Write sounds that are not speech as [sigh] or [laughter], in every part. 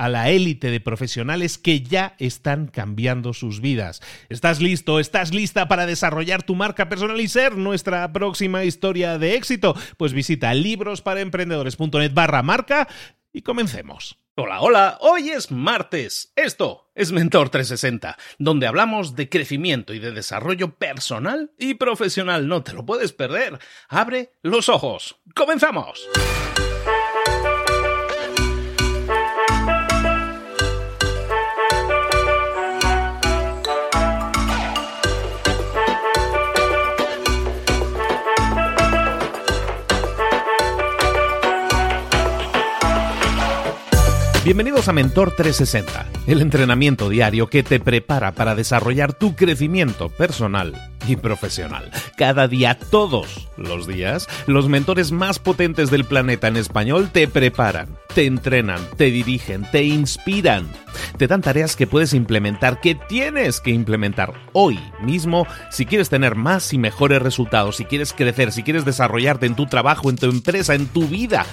a la élite de profesionales que ya están cambiando sus vidas. ¿Estás listo? ¿Estás lista para desarrollar tu marca personal y ser nuestra próxima historia de éxito? Pues visita librosparaemprendedores.net barra marca y comencemos. Hola, hola, hoy es martes. Esto es Mentor 360, donde hablamos de crecimiento y de desarrollo personal y profesional. No te lo puedes perder. Abre los ojos. ¡Comenzamos! Bienvenidos a Mentor 360, el entrenamiento diario que te prepara para desarrollar tu crecimiento personal y profesional. Cada día, todos los días, los mentores más potentes del planeta en español te preparan, te entrenan, te dirigen, te inspiran, te dan tareas que puedes implementar, que tienes que implementar hoy mismo si quieres tener más y mejores resultados, si quieres crecer, si quieres desarrollarte en tu trabajo, en tu empresa, en tu vida.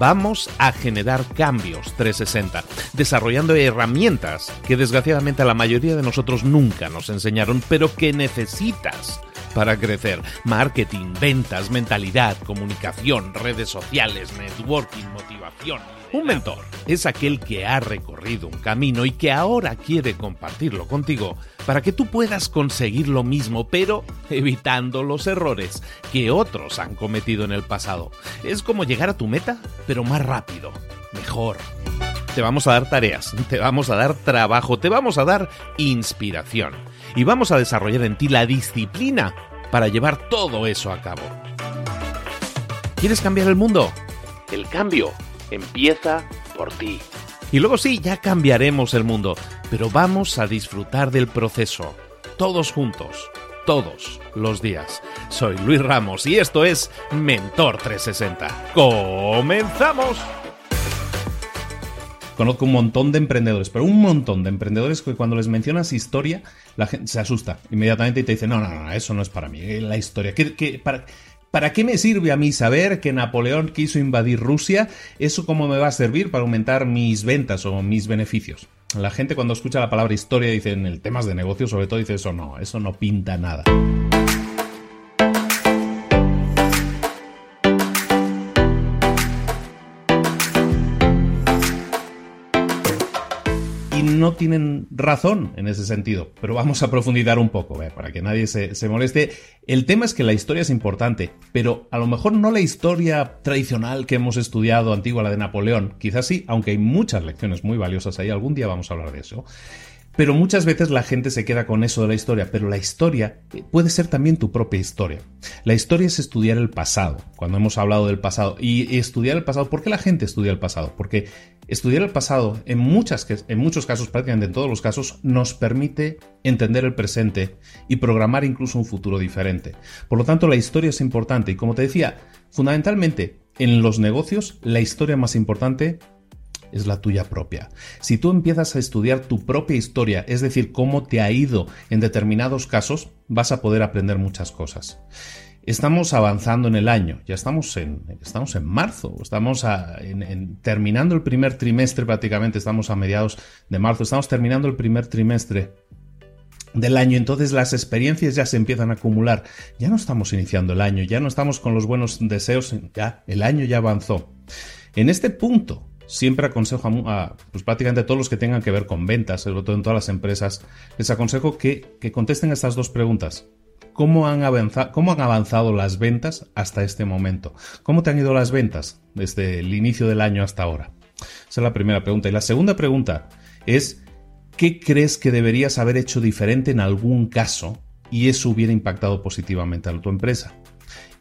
Vamos a generar cambios 360, desarrollando herramientas que desgraciadamente a la mayoría de nosotros nunca nos enseñaron, pero que necesitas para crecer. Marketing, ventas, mentalidad, comunicación, redes sociales, networking, motivación. Un mentor es aquel que ha recorrido un camino y que ahora quiere compartirlo contigo para que tú puedas conseguir lo mismo, pero evitando los errores que otros han cometido en el pasado. Es como llegar a tu meta, pero más rápido, mejor. Te vamos a dar tareas, te vamos a dar trabajo, te vamos a dar inspiración y vamos a desarrollar en ti la disciplina para llevar todo eso a cabo. ¿Quieres cambiar el mundo? El cambio empieza por ti. Y luego sí, ya cambiaremos el mundo, pero vamos a disfrutar del proceso, todos juntos, todos los días. Soy Luis Ramos y esto es Mentor 360. ¡Comenzamos! Conozco un montón de emprendedores, pero un montón de emprendedores que cuando les mencionas historia, la gente se asusta inmediatamente y te dice, no, no, no, eso no es para mí, la historia. ¿Qué, para, ¿Para qué me sirve a mí saber que Napoleón quiso invadir Rusia? ¿Eso cómo me va a servir para aumentar mis ventas o mis beneficios? La gente cuando escucha la palabra historia dice en el temas de negocio sobre todo dice eso no, eso no pinta nada. No tienen razón en ese sentido, pero vamos a profundizar un poco, ¿eh? para que nadie se, se, moleste. El tema es que la historia es importante, pero a lo mejor no la historia tradicional que hemos estudiado, antigua, la de Napoleón, quizás sí, aunque hay muchas lecciones muy valiosas ahí, algún día vamos a hablar de eso. Pero muchas veces la gente se queda con eso de la historia, pero la historia puede ser también tu propia historia. La historia es estudiar el pasado, cuando hemos hablado del pasado. Y estudiar el pasado, ¿por qué la gente estudia el pasado? Porque Estudiar el pasado, en, en muchos casos, prácticamente en todos los casos, nos permite entender el presente y programar incluso un futuro diferente. Por lo tanto, la historia es importante y como te decía, fundamentalmente en los negocios, la historia más importante es la tuya propia. Si tú empiezas a estudiar tu propia historia, es decir, cómo te ha ido en determinados casos, vas a poder aprender muchas cosas. Estamos avanzando en el año, ya estamos en, estamos en marzo, estamos terminando el primer trimestre prácticamente, estamos a mediados de marzo, estamos terminando el primer trimestre del año, entonces las experiencias ya se empiezan a acumular, ya no estamos iniciando el año, ya no estamos con los buenos deseos, ya el año ya avanzó. En este punto, siempre aconsejo a, pues prácticamente todos los que tengan que ver con ventas, sobre todo en todas las empresas, les aconsejo que, que contesten estas dos preguntas cómo han, avanzado, las ventas hasta este momento. ¿Cómo te han ido las ventas desde el inicio del año hasta ahora? Esa es la primera pregunta. Y la segunda pregunta es, ¿qué crees que deberías haber hecho diferente en algún caso y eso hubiera impactado positivamente a tu empresa?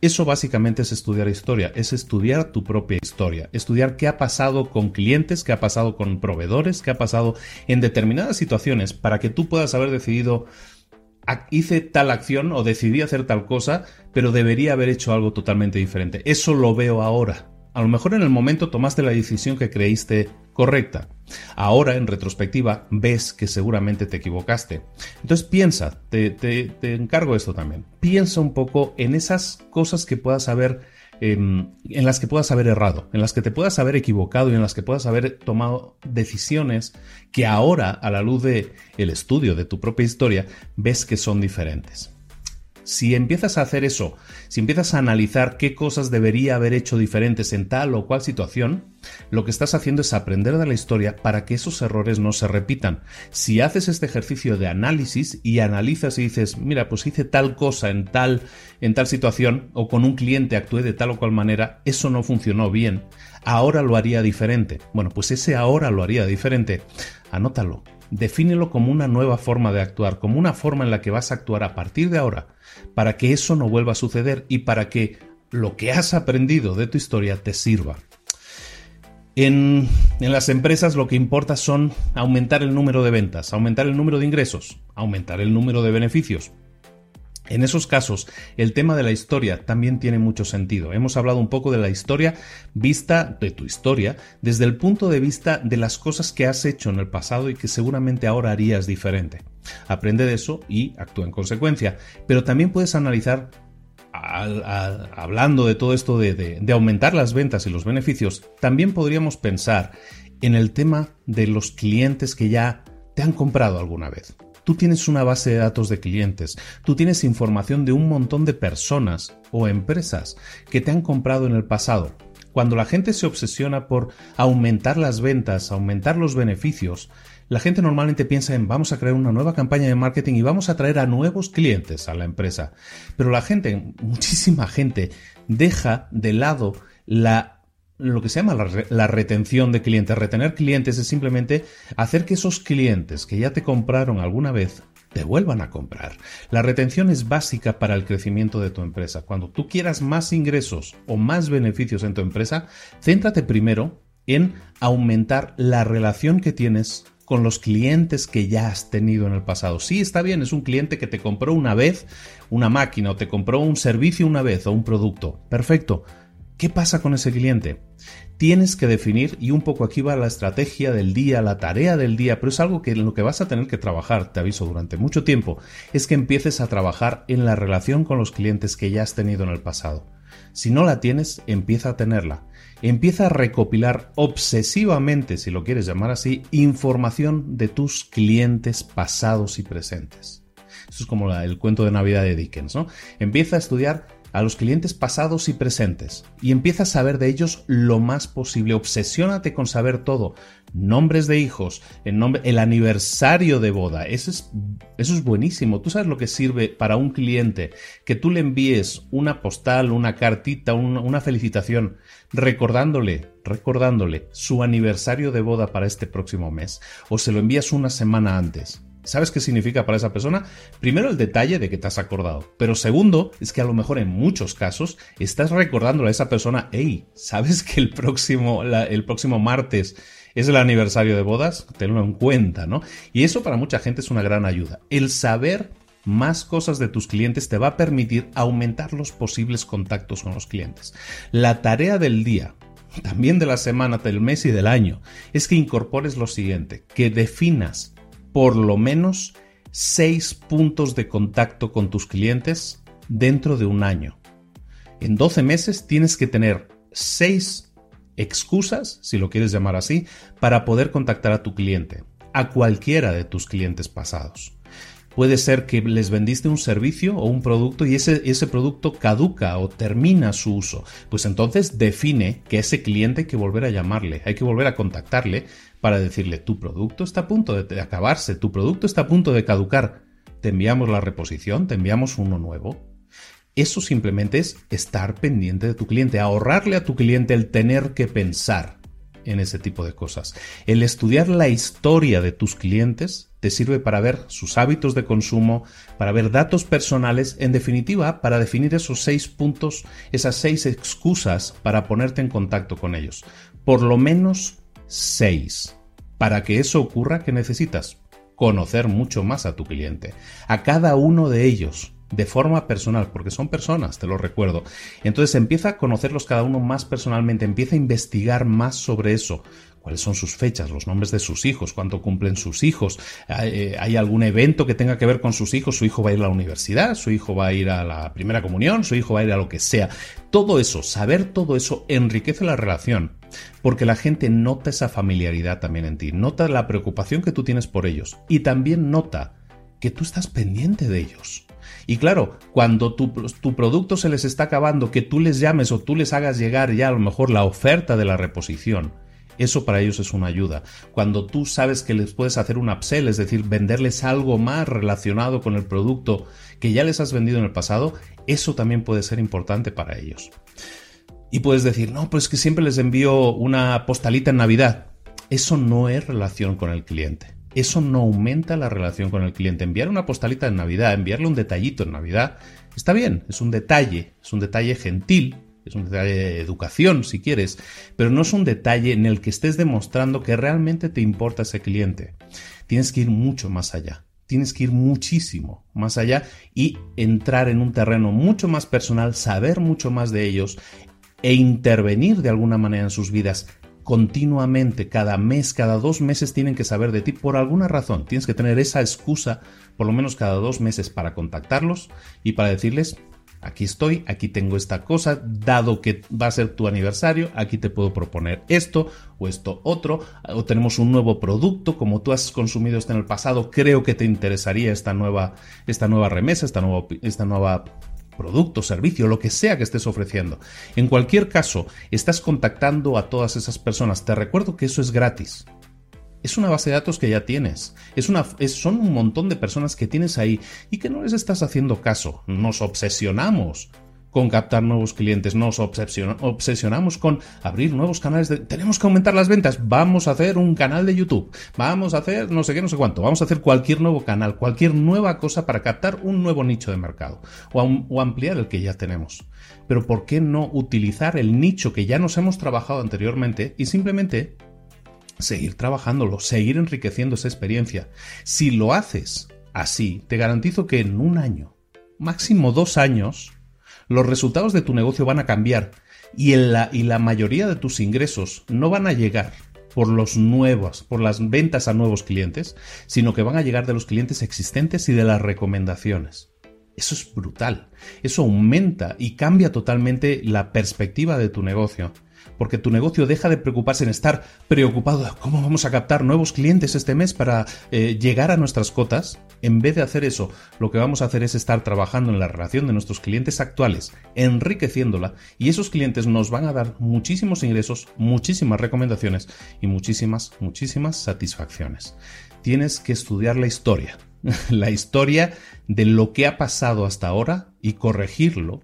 Eso básicamente es estudiar historia, es estudiar tu propia historia, estudiar qué ha pasado con clientes, qué ha pasado con proveedores, qué ha pasado en determinadas situaciones para que tú puedas haber decidido hice tal acción o decidí hacer tal cosa, pero debería haber hecho algo totalmente diferente. Eso lo veo ahora. A lo mejor en el momento tomaste la decisión que creíste correcta. Ahora, en retrospectiva, ves que seguramente te equivocaste. Entonces piensa, te, te encargo esto también. Piensa un poco en esas cosas que puedas haber Em, en las que puedas haber errado, en las que te puedas haber equivocado y en las que puedas haber tomado decisiones que ahora, a la luz del el estudio de tu propia historia, ves que son diferentes. Si empiezas a hacer eso, si empiezas a analizar qué cosas debería haber hecho diferentes en tal o cual situación, lo que estás haciendo es aprender de la historia para que esos errores no se repitan. Si haces este ejercicio de análisis y analizas y dices, mira, pues hice tal cosa en tal en tal situación o con un cliente actué de tal o cual manera, eso no funcionó bien. Ahora lo haría diferente. Bueno, pues ese ahora lo haría diferente. Anótalo. Defínelo como una nueva forma de actuar, como una forma en la que vas a actuar a partir de ahora para que eso no vuelva a suceder y para que lo que has aprendido de tu historia te sirva. En, las empresas lo que importa son aumentar el número de ventas, aumentar el número de ingresos, aumentar el número de beneficios. En esos casos, el tema de la historia también tiene mucho sentido. Hemos hablado un poco de la historia vista de tu historia desde el punto de vista de las cosas que has hecho en el pasado y que seguramente ahora harías diferente. Aprende de eso y actúa en consecuencia. Pero también puedes analizar, hablando de todo esto de aumentar las ventas y los beneficios, también podríamos pensar en el tema de los clientes que ya te han comprado alguna vez. Tú tienes una base de datos de clientes, tú tienes información de un montón de personas o empresas que te han comprado en el pasado. Cuando la gente se obsesiona por aumentar las ventas, aumentar los beneficios, la gente normalmente piensa en vamos a crear una nueva campaña de marketing y vamos a traer a nuevos clientes a la empresa. Pero la gente, [laughs] muchísima gente, deja de lado la lo que se llama la, retención de clientes. Retener clientes es simplemente hacer que esos clientes que ya te compraron alguna vez te vuelvan a comprar. La retención es básica para el crecimiento de tu empresa. Cuando tú quieras más ingresos o más beneficios en tu empresa, céntrate primero en aumentar la relación que tienes con los clientes que ya has tenido en el pasado. Sí, está bien, es un cliente que te compró una vez una máquina o te compró un servicio una vez o un producto. Perfecto ¿Qué pasa con ese cliente? Tienes que definir, y un poco aquí va la estrategia del día, la tarea del día, pero es algo que en lo que vas a tener que trabajar, te aviso, durante mucho tiempo, es que empieces a trabajar en la relación con los clientes que ya has tenido en el pasado. Si no la tienes, empieza a tenerla. Empieza a recopilar obsesivamente, si lo quieres llamar así, información de tus clientes pasados y presentes. Eso es como el cuento de Navidad de Dickens, ¿no? Empieza a estudiar a los clientes pasados y presentes y empieza a saber de ellos lo más posible. Obsesiónate con saber todo. Nombres de hijos, el, nombre, el aniversario de boda. Eso es, eso es buenísimo. Tú sabes lo que sirve para un cliente que tú le envíes una postal, una cartita, una felicitación recordándole, recordándole su aniversario de boda para este próximo mes o se lo envías una semana antes ¿Sabes qué significa para esa persona? Primero el detalle de que te has acordado, pero segundo es que a lo mejor en muchos casos estás recordándole a esa persona, hey, ¿sabes que el próximo, el próximo martes es el aniversario de bodas, tenlo en cuenta, ¿no? Y eso para mucha gente es una gran ayuda. El saber más cosas de tus clientes te va a permitir aumentar los posibles contactos con los clientes. La tarea del día, también de la semana, del mes y del año, es que incorpores lo siguiente, que definas por lo menos seis puntos de contacto con tus clientes dentro de un año. En 12 meses tienes que tener seis excusas, si lo quieres llamar así, para poder contactar a tu cliente, a cualquiera de tus clientes pasados. Puede ser que les vendiste un servicio o un producto y ese, ese producto caduca o termina su uso. Pues entonces define que ese cliente hay que volver a llamarle, hay que volver a contactarle para decirle tu producto está a punto de acabarse, tu producto está a punto de caducar. Te enviamos la reposición, te enviamos uno nuevo. Eso simplemente es estar pendiente de tu cliente, ahorrarle a tu cliente el tener que pensar en ese tipo de cosas. El estudiar la historia de tus clientes te sirve para ver sus hábitos de consumo, para ver datos personales, en definitiva, para definir esos seis puntos, esas seis excusas para ponerte en contacto con ellos. Por lo menos seis. Para que eso ocurra, ¿qué necesitas? Conocer mucho más a tu cliente, a cada uno de ellos, de forma personal, porque son personas, te lo recuerdo. Entonces empieza a conocerlos cada uno más personalmente, empieza a investigar más sobre eso. ¿Cuáles son sus fechas, los nombres de sus hijos, cuánto cumplen sus hijos? Eh, ¿Hay algún evento que tenga que ver con sus hijos? ¿Su hijo va a ir a la universidad? ¿Su hijo va a ir a la primera comunión? ¿Su hijo va a ir a lo que sea? Todo eso, saber todo eso enriquece la relación, porque la gente nota esa familiaridad también en ti, nota la preocupación que tú tienes por ellos y también nota que tú estás pendiente de ellos. Y claro, cuando tu, producto se les está acabando, que tú les llames o tú les hagas llegar ya a lo mejor la oferta de la reposición, eso para ellos es una ayuda. Cuando tú sabes que les puedes hacer un upsell, es decir, venderles algo más relacionado con el producto que ya les has vendido en el pasado, eso también puede ser importante para ellos. Y puedes decir, no, pues que siempre les envío una postalita en Navidad. Eso no es relación con el cliente eso no aumenta la relación con el cliente. Enviar una postalita en Navidad, enviarle un detallito en Navidad, está bien, es un detalle, es un detalle gentil, es un detalle de educación si quieres, pero no es un detalle en el que estés demostrando que realmente te importa ese cliente. Tienes que ir mucho más allá. Tienes que ir muchísimo más allá y entrar en un terreno mucho más personal, saber mucho más de ellos e intervenir de alguna manera en sus vidas continuamente, cada mes, cada dos meses tienen que saber de ti por alguna razón. Tienes que tener esa excusa, por lo menos cada dos meses, para contactarlos y para decirles, aquí estoy, aquí tengo esta cosa, dado que va a ser tu aniversario, aquí te puedo proponer esto o esto otro, o tenemos un nuevo producto, como tú has consumido esto en el pasado, creo que te interesaría esta nueva, esta nueva remesa, esta nueva, esta nueva producto, servicio, lo que sea que estés ofreciendo. En cualquier caso, estás contactando a todas esas personas. Te recuerdo que eso es gratis. Es una base de datos que ya tienes. Es una, son un montón de personas que tienes ahí y que no les estás haciendo caso. Nos obsesionamos con captar nuevos clientes, nos obsesionamos con abrir nuevos canales de... Tenemos que aumentar las ventas, vamos a hacer un canal de YouTube, vamos a hacer no sé qué, no sé cuánto, vamos a hacer cualquier nuevo canal, cualquier nueva cosa para captar un nuevo nicho de mercado o, o ampliar el que ya tenemos. Pero ¿por qué no utilizar el nicho que ya nos hemos trabajado anteriormente y simplemente seguir trabajándolo, seguir enriqueciendo esa experiencia? Si lo haces así, te garantizo que en un año, máximo dos años, los resultados de tu negocio van a cambiar y, la, la mayoría de tus ingresos no van a llegar por los nuevos, por las ventas a nuevos clientes, sino que van a llegar de los clientes existentes y de las recomendaciones. Eso es brutal. Eso aumenta y cambia totalmente la perspectiva de tu negocio porque tu negocio deja de preocuparse en estar preocupado cómo vamos a captar nuevos clientes este mes para eh, llegar a nuestras cotas. En vez de hacer eso, lo que vamos a hacer es estar trabajando en la relación de nuestros clientes actuales, enriqueciéndola, y esos clientes nos van a dar muchísimos ingresos, muchísimas recomendaciones y muchísimas, muchísimas satisfacciones. Tienes que estudiar la historia, [laughs] la historia de lo que ha pasado hasta ahora y corregirlo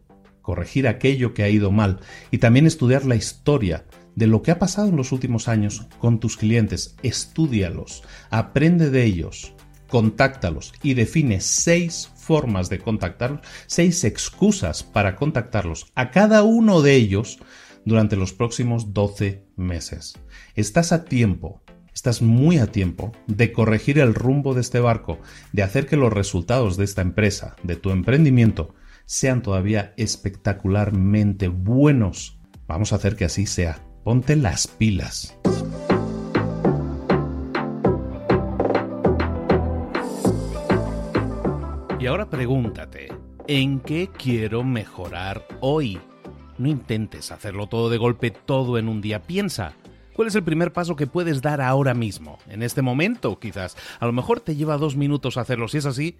corregir aquello que ha ido mal y también estudiar la historia de lo que ha pasado en los últimos años con tus clientes. Estúdialos, aprende de ellos, contáctalos y define seis formas de contactarlos, seis excusas para contactarlos. A cada uno de ellos durante los próximos 12 meses. Estás a tiempo, estás muy a tiempo de corregir el rumbo de este barco, de hacer que los resultados de esta empresa, de tu emprendimiento, sean todavía espectacularmente buenos. Vamos a hacer que así sea. Ponte las pilas. Y ahora pregúntate, ¿en qué quiero mejorar hoy? No intentes hacerlo todo de golpe, todo en un día. Piensa, ¿cuál es el primer paso que puedes dar ahora mismo? En este momento, quizás. A lo mejor te lleva dos minutos hacerlo. Si es así,